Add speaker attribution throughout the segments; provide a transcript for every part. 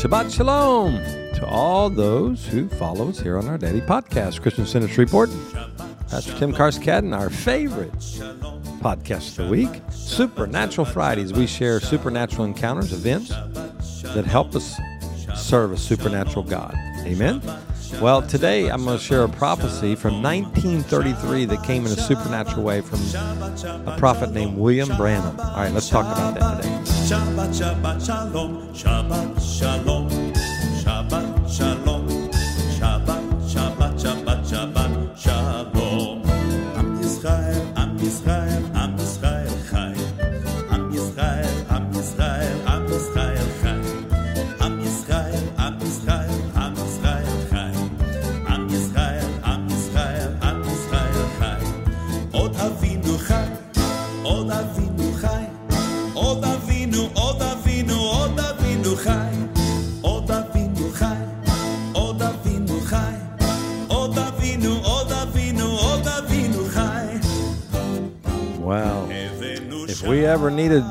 Speaker 1: Shabbat Shalom to all those who follow us here on our daily podcast, Christian Center Report. Pastor Tim Carscadden, our favorite podcast of the week, Supernatural Fridays. We share supernatural encounters, events that help us serve a supernatural God. Amen. Well, today I'm going to share a prophecy from 1933 that came in a supernatural way from a prophet named William Branham. All right, let's talk about that today. Shabbat, Shalom, Shabbat, Shalom, ever needed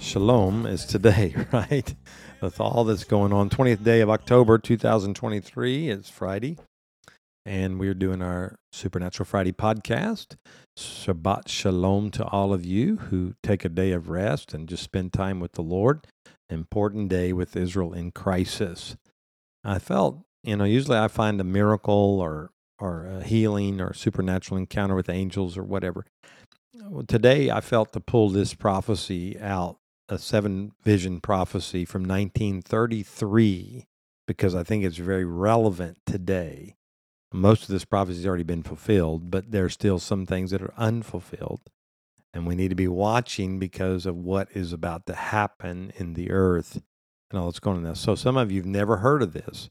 Speaker 1: shalom, is today, right? With all that's going on. 20th day of October 2023 is Friday. And we're doing our Supernatural Friday podcast. Shabbat Shalom to all of you who take a day of rest and just spend time with the Lord. Important day with Israel in crisis. I felt, you know, usually I find a miracle or or a healing or supernatural encounter with angels or whatever. Well, today I felt to pull this prophecy out, a seven vision prophecy from 1933, because I think it's very relevant today most of this prophecy has already been fulfilled, but there's still some things that are unfulfilled. And we need to be watching because of what is about to happen in the earth and all that's going on now. So some of you have never heard of this,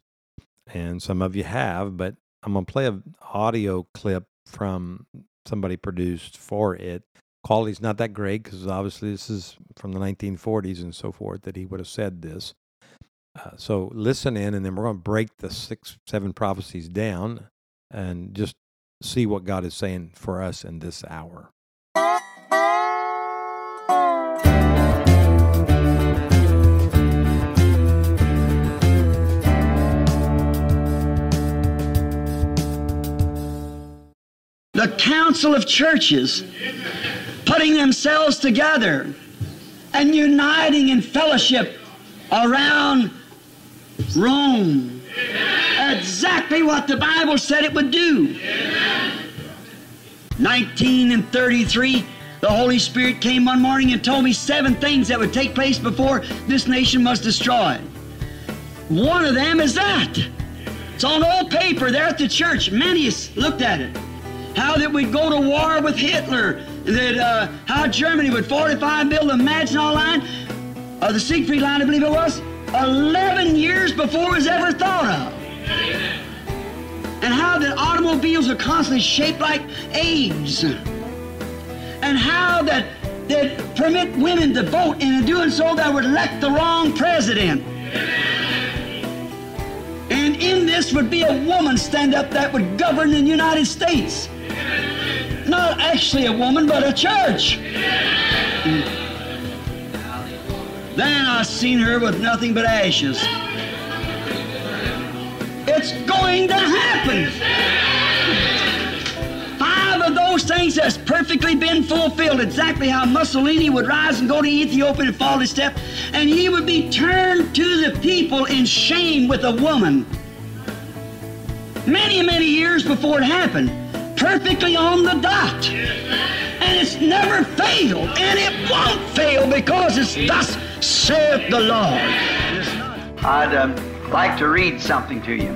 Speaker 1: and some of you have, but I'm going to play an audio clip from somebody produced for it. Quality's not that great because obviously this is from the 1940s and so forth that he would have said this. Uh, so listen in, and then we're going to break the six, seven prophecies down and just see what God is saying for us in this hour.
Speaker 2: The Council of Churches putting themselves together and uniting in fellowship around Rome. Exactly what the Bible said it would do. 19 and 33, the Holy Spirit came one morning and told me seven things that would take place before this nation was destroyed. One of them is that. It's on old paper there at the church. Many looked at it. How that we'd go to war with Hitler, that uh, how Germany would fortify and build the Maginot Line, uh, the Siegfried Line, I believe it was, 11 years before it was ever thought of. And how that automobiles are constantly shaped like eggs. And how that that permit women to vote, and in doing so, that would elect the wrong president. In this would be a woman stand up that would govern the United States. Not actually a woman, but a church. Then I seen her with nothing but ashes. It's going to happen. Five of those things has perfectly been fulfilled. Exactly how Mussolini would rise and go to Ethiopia and fall to step, and he would be turned to the people in shame with a woman. Many, many years before it happened. Perfectly on the dot. And it's never failed, and it won't fail because it's thus saith the Lord.
Speaker 3: I'd uh, like to read something to you.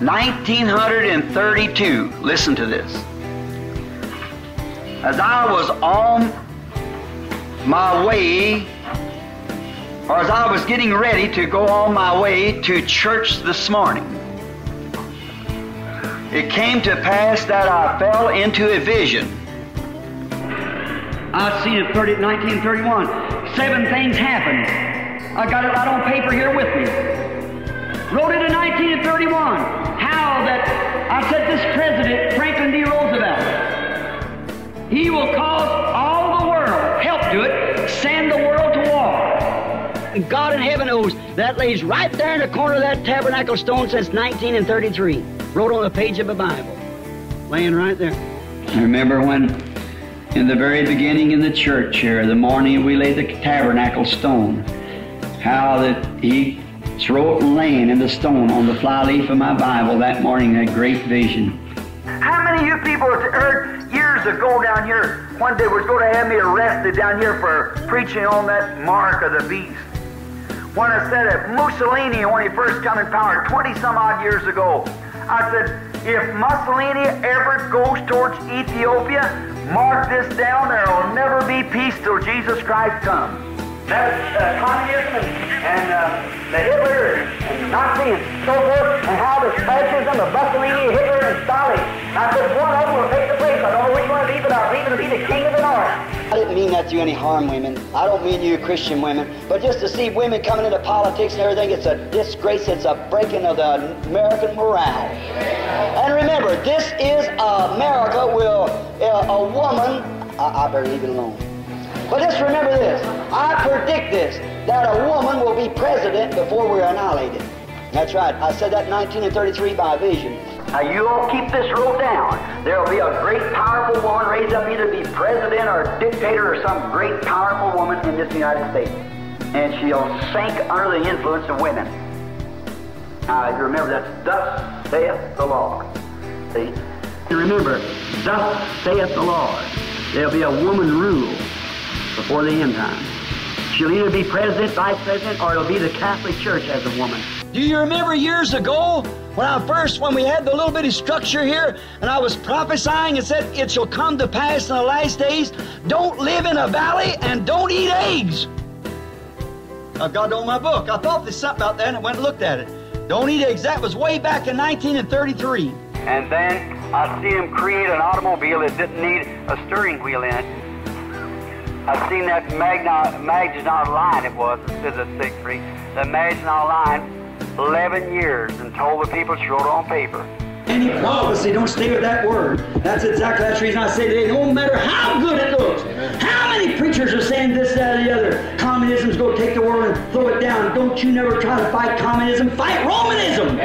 Speaker 3: 1932. Listen to this. As I was on my way, or as I was getting ready to go on my way to church this morning, it came to pass that I fell into a vision.
Speaker 2: I've seen it 30, 1931. Seven things happened. I got it right on paper here with me. Wrote it in 1931. How that I said this president, Franklin D. Roosevelt, he will cause all the world, help do it, send the world to war. God in heaven knows that lays right there in the corner of that tabernacle stone since 19 and 33. Wrote on a page of a Bible. Laying right there. I remember when, in the very beginning in the church here, the morning we laid the tabernacle stone, how that he wrote laying in the stone on the flyleaf of my Bible that morning, that great vision.
Speaker 4: How many of you people heard years ago down here one day was going to have me arrested down here for preaching on that mark of the beast? When I said it, Mussolini, when he first come in power 20 some odd years ago, I said, if Mussolini ever goes towards Ethiopia, mark this down, there will never be peace till Jesus Christ comes. That's uh, communism and, uh, the Hitler and Nazi and so forth, and how the fascism of Mussolini, Hitler, and Stalin. I said one of them will take the place. I don't know which one of these, but I believe it'll be the king of the north.
Speaker 2: I didn't mean that to you any harm, women. I don't mean you Christian women. But just to see women coming into politics and everything, it's a disgrace. It's a breaking of the American morale. And remember, this is America will uh, a woman, I, I better leave it alone. But just remember this. I predict this, that a woman will be president before we're annihilated. That's right. I said that in 1933 by vision.
Speaker 4: Now you all keep this rule down. There will be a great powerful woman raised up either to be president or dictator or some great powerful woman in this United States. And she'll sink under the influence of women. Now if you remember that thus saith the Lord. See?
Speaker 2: Remember, thus saith the Lord. There'll be a woman rule before the end time. She'll either be president, vice president, or it'll be the Catholic Church as a woman. Do you remember years ago when I first, when we had the little bitty structure here, and I was prophesying and said, It shall come to pass in the last days, don't live in a valley and don't eat eggs. I've got it on my book. I thought there's something out there and I went and looked at it. Don't eat eggs. That was way back in 1933.
Speaker 4: And then I see him create an automobile that didn't need a steering wheel in it. I've seen that Magna, Maginot line it was instead of Siegfried. The Maginot line, 11 years, and told the people to wrote on paper.
Speaker 2: Any prophecy, don't stay with that word. That's exactly that's the reason I say today, no matter how good it looks, how many preachers are saying this, that, or the other. Communism's going to take the world and throw it down. Don't you never try to fight communism, fight Romanism.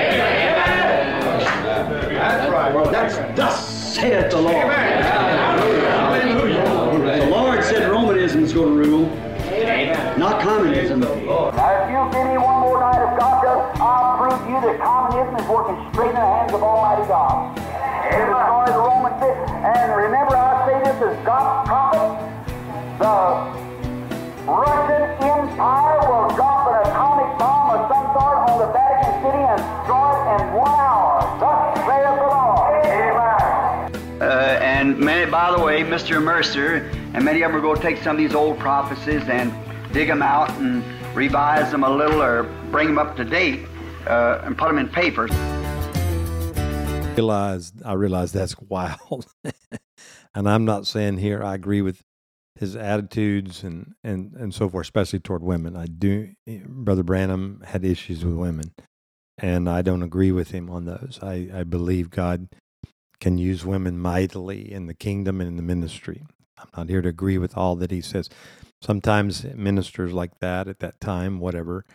Speaker 5: That's right.
Speaker 2: Well, that's thus saith the Lord. The Lord said Romanism's going to rule, not communism.
Speaker 4: Now, if you give me one more night of God I'll prove to you that communism is working straight in the hands of Almighty God. It destroys the Roman state. And remember, I say this as God's prophet. The Russian Empire will drop an atomic bomb of some sort on the Vatican City and destroy it in one hour. Thus saith the Lord. Amen.
Speaker 3: Uh, and many, by the way, Mr. Mercer, and many of them are going to take some of these old prophecies and dig them out and revise them a little or bring them up to date uh, and put them in papers.
Speaker 1: realize I realize that's wild, and I'm not saying here I agree with his attitudes and and and so forth, especially toward women. I do. Brother Branham had issues with women, and I don't agree with him on those. I I believe God can use women mightily in the kingdom and in the ministry. I'm not here to agree with all that he says. Sometimes ministers like that at that time, whatever,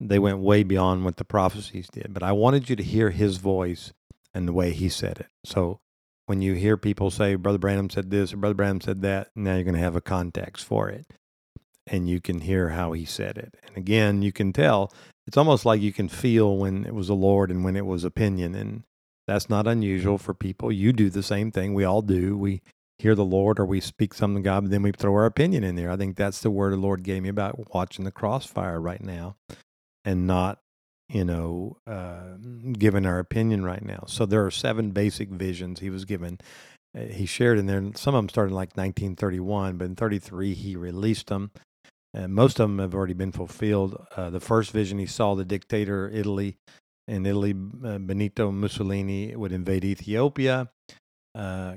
Speaker 1: they went way beyond what the prophecies did. But I wanted you to hear his voice and the way he said it. So when you hear people say, Brother Branham said this or Brother Branham said that, now you're going to have a context for it. And you can hear how he said it. And again, you can tell it's almost like you can feel when it was the Lord and when it was opinion. And that's not unusual for people. You do the same thing. We all do. We hear the Lord or we speak something God, but then we throw our opinion in there. I think that's the word the Lord gave me about watching the crossfire right now and not you know, uh, giving our opinion right now. So there are seven basic visions he was given. Uh, he shared in there. Some of them started in like 1931, but in 33 he released them. And most of them have already been fulfilled. Uh, the first vision he saw the dictator Italy in Italy, uh, Benito Mussolini would invade Ethiopia. Uh,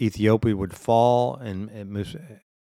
Speaker 1: Ethiopia would fall and,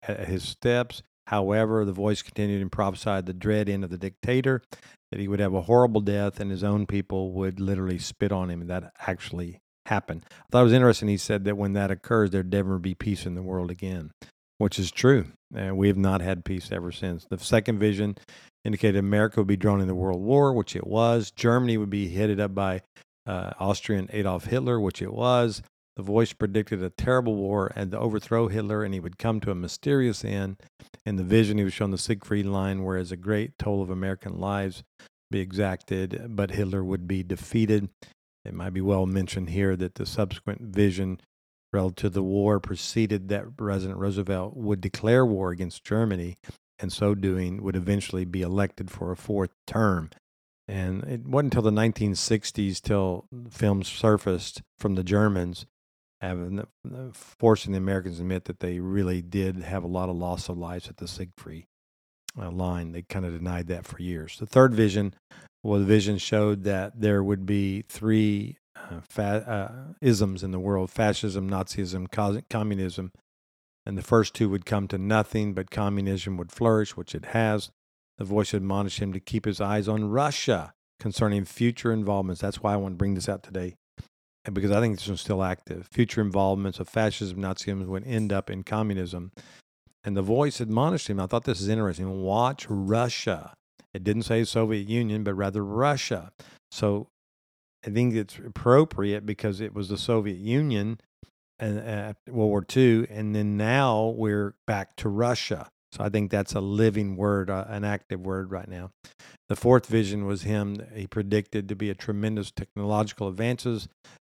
Speaker 1: at his steps. However, the voice continued and prophesied the dread end of the dictator, that he would have a horrible death and his own people would literally spit on him. And that actually happened. I thought it was interesting. He said that when that occurs, there'd never be peace in the world again, which is true. And we have not had peace ever since. The second vision, indicated America would be drawn into World War, which it was. Germany would be headed up by uh, Austrian Adolf Hitler, which it was. The voice predicted a terrible war and to overthrow Hitler, and he would come to a mysterious end. In the vision, he was shown the Siegfried line, whereas a great toll of American lives be exacted, but Hitler would be defeated. It might be well mentioned here that the subsequent vision relative to the war preceded that President Roosevelt would declare war against Germany, and so doing would eventually be elected for a fourth term. And it wasn't until the 1960s till films surfaced from the Germans having forcing the Americans to admit that they really did have a lot of loss of lives at the Siegfried uh, line. They kind of denied that for years. The third vision, well, the vision showed that there would be three uh, fa- uh, isms in the world: fascism, Nazism, co- communism. And the first two would come to nothing, but communism would flourish, which it has. The voice admonished him to keep his eyes on Russia concerning future involvements. That's why I want to bring this out today because I think this is still active. Future involvements of fascism, Nazism would end up in communism. And the voice admonished him. I thought this is interesting. Watch Russia. It didn't say Soviet Union, but rather Russia. So I think it's appropriate because it was the Soviet Union and uh, World War II, and then now we're back to Russia. So I think that's a living word, uh, an active word right now. The fourth vision was him. He predicted to be a tremendous technological advances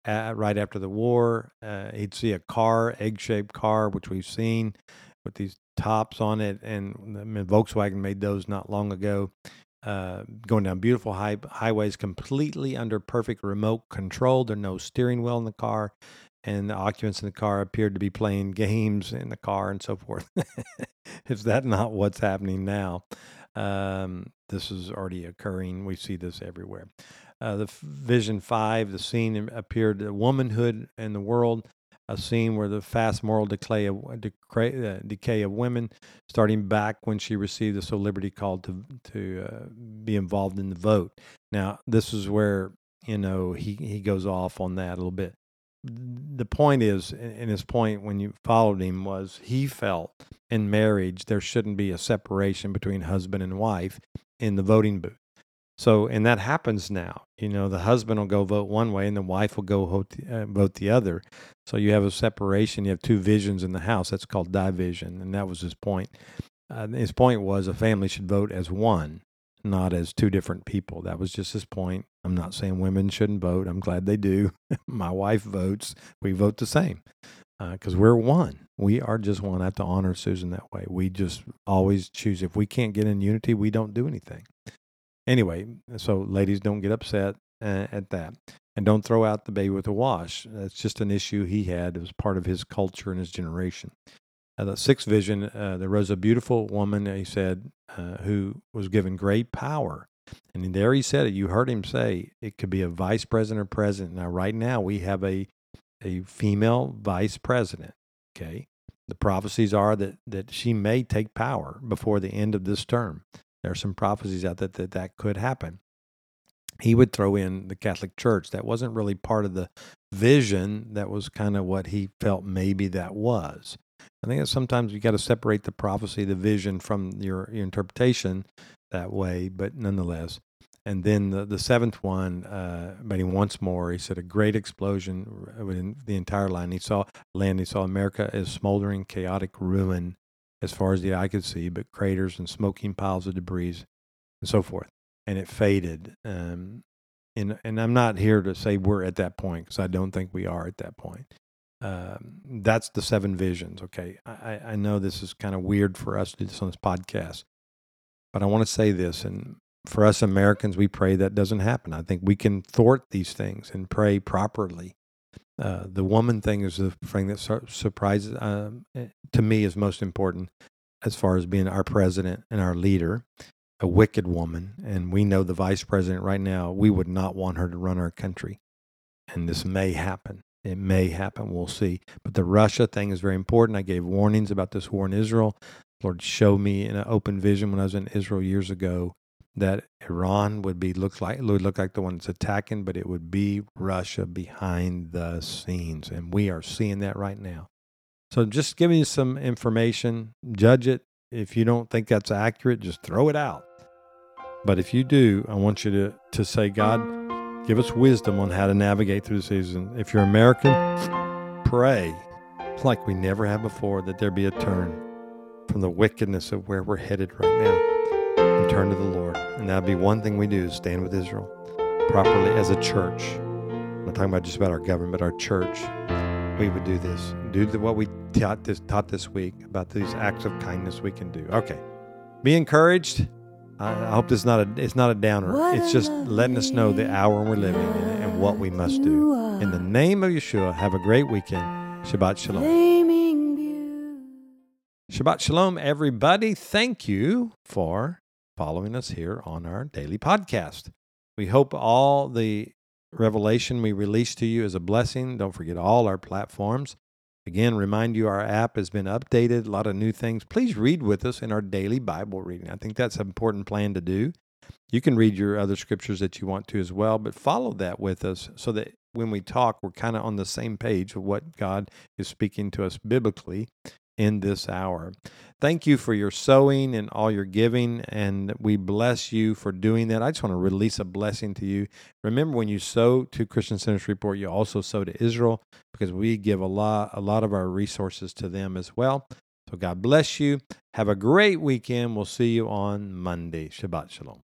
Speaker 1: uh, right after the war. Uh, he'd see a car, egg-shaped car, which we've seen with these tops on it, and I mean, Volkswagen made those not long ago. Uh, going down beautiful high, highways, completely under perfect remote control. There's no steering wheel in the car, and the occupants in the car appeared to be playing games in the car and so forth. Is that not what's happening now? Um, this is already occurring. We see this everywhere. Uh, the Vision 5, the scene appeared the womanhood in the world, a scene where the fast moral decay of, decay, uh, decay of women, starting back when she received the Civil Liberty call to, to uh, be involved in the vote. Now, this is where, you know, he, he goes off on that a little bit. The point is, and his point when you followed him was he felt in marriage there shouldn't be a separation between husband and wife in the voting booth. So, and that happens now. You know, the husband will go vote one way and the wife will go vote the, uh, vote the other. So you have a separation. You have two visions in the house. That's called division. And that was his point. Uh, his point was a family should vote as one, not as two different people. That was just his point. I'm not saying women shouldn't vote. I'm glad they do. My wife votes. We vote the same because uh, we're one. We are just one. I have to honor Susan that way. We just always choose. If we can't get in unity, we don't do anything. Anyway, so ladies, don't get upset uh, at that. And don't throw out the baby with the wash. That's just an issue he had. It was part of his culture and his generation. Uh, the sixth vision, uh, there rose a beautiful woman, he said, uh, who was given great power. And there he said it. You heard him say it could be a vice president or president. Now, right now, we have a, a female vice president. Okay. The prophecies are that, that she may take power before the end of this term. There are some prophecies out there that that could happen. He would throw in the Catholic Church. That wasn't really part of the vision. That was kind of what he felt maybe that was. I think that sometimes you got to separate the prophecy, the vision from your, your interpretation that way, but nonetheless. And then the, the seventh one, uh, but he once more, he said a great explosion within the entire line. He saw land, he saw America as smoldering, chaotic ruin as far as the eye could see, but craters and smoking piles of debris and so forth. And it faded. Um, and, and I'm not here to say we're at that point because I don't think we are at that point. Um, that's the seven visions. Okay. I, I know this is kind of weird for us to do this on this podcast, but I want to say this. And for us Americans, we pray that doesn't happen. I think we can thwart these things and pray properly uh, the woman thing is the thing that sur- surprises um, eh, to me is most important as far as being our president and our leader, a wicked woman. And we know the vice president right now, we would not want her to run our country. And this may happen. It may happen. We'll see. But the Russia thing is very important. I gave warnings about this war in Israel. Lord showed me in an open vision when I was in Israel years ago that Iran would be look like would look like the one that's attacking, but it would be Russia behind the scenes, and we are seeing that right now. So, just giving you some information. Judge it. If you don't think that's accurate, just throw it out. But if you do, I want you to, to say, God, give us wisdom on how to navigate through the season. If you're American, pray like we never have before that there be a turn from the wickedness of where we're headed right now and turn to the Lord. And that'd be one thing we do is stand with Israel properly as a church. I'm not talking about just about our government, but our church. We would do this. Do what we taught this, taught this week about these acts of kindness we can do. Okay. Be encouraged. I, I hope this is not a it's not a downer. It's just letting us know the hour we're living in and what we must do. In the name of Yeshua, have a great weekend. Shabbat Shalom. Shabbat Shalom, everybody. Thank you for following us here on our daily podcast. We hope all the revelation we release to you is a blessing. Don't forget all our platforms. Again, remind you our app has been updated, a lot of new things. Please read with us in our daily Bible reading. I think that's an important plan to do. You can read your other scriptures that you want to as well, but follow that with us so that when we talk, we're kind of on the same page of what God is speaking to us biblically in this hour. Thank you for your sowing and all your giving, and we bless you for doing that. I just want to release a blessing to you. Remember, when you sow to Christian Centers Report, you also sow to Israel because we give a lot, a lot of our resources to them as well. So God bless you. Have a great weekend. We'll see you on Monday. Shabbat Shalom.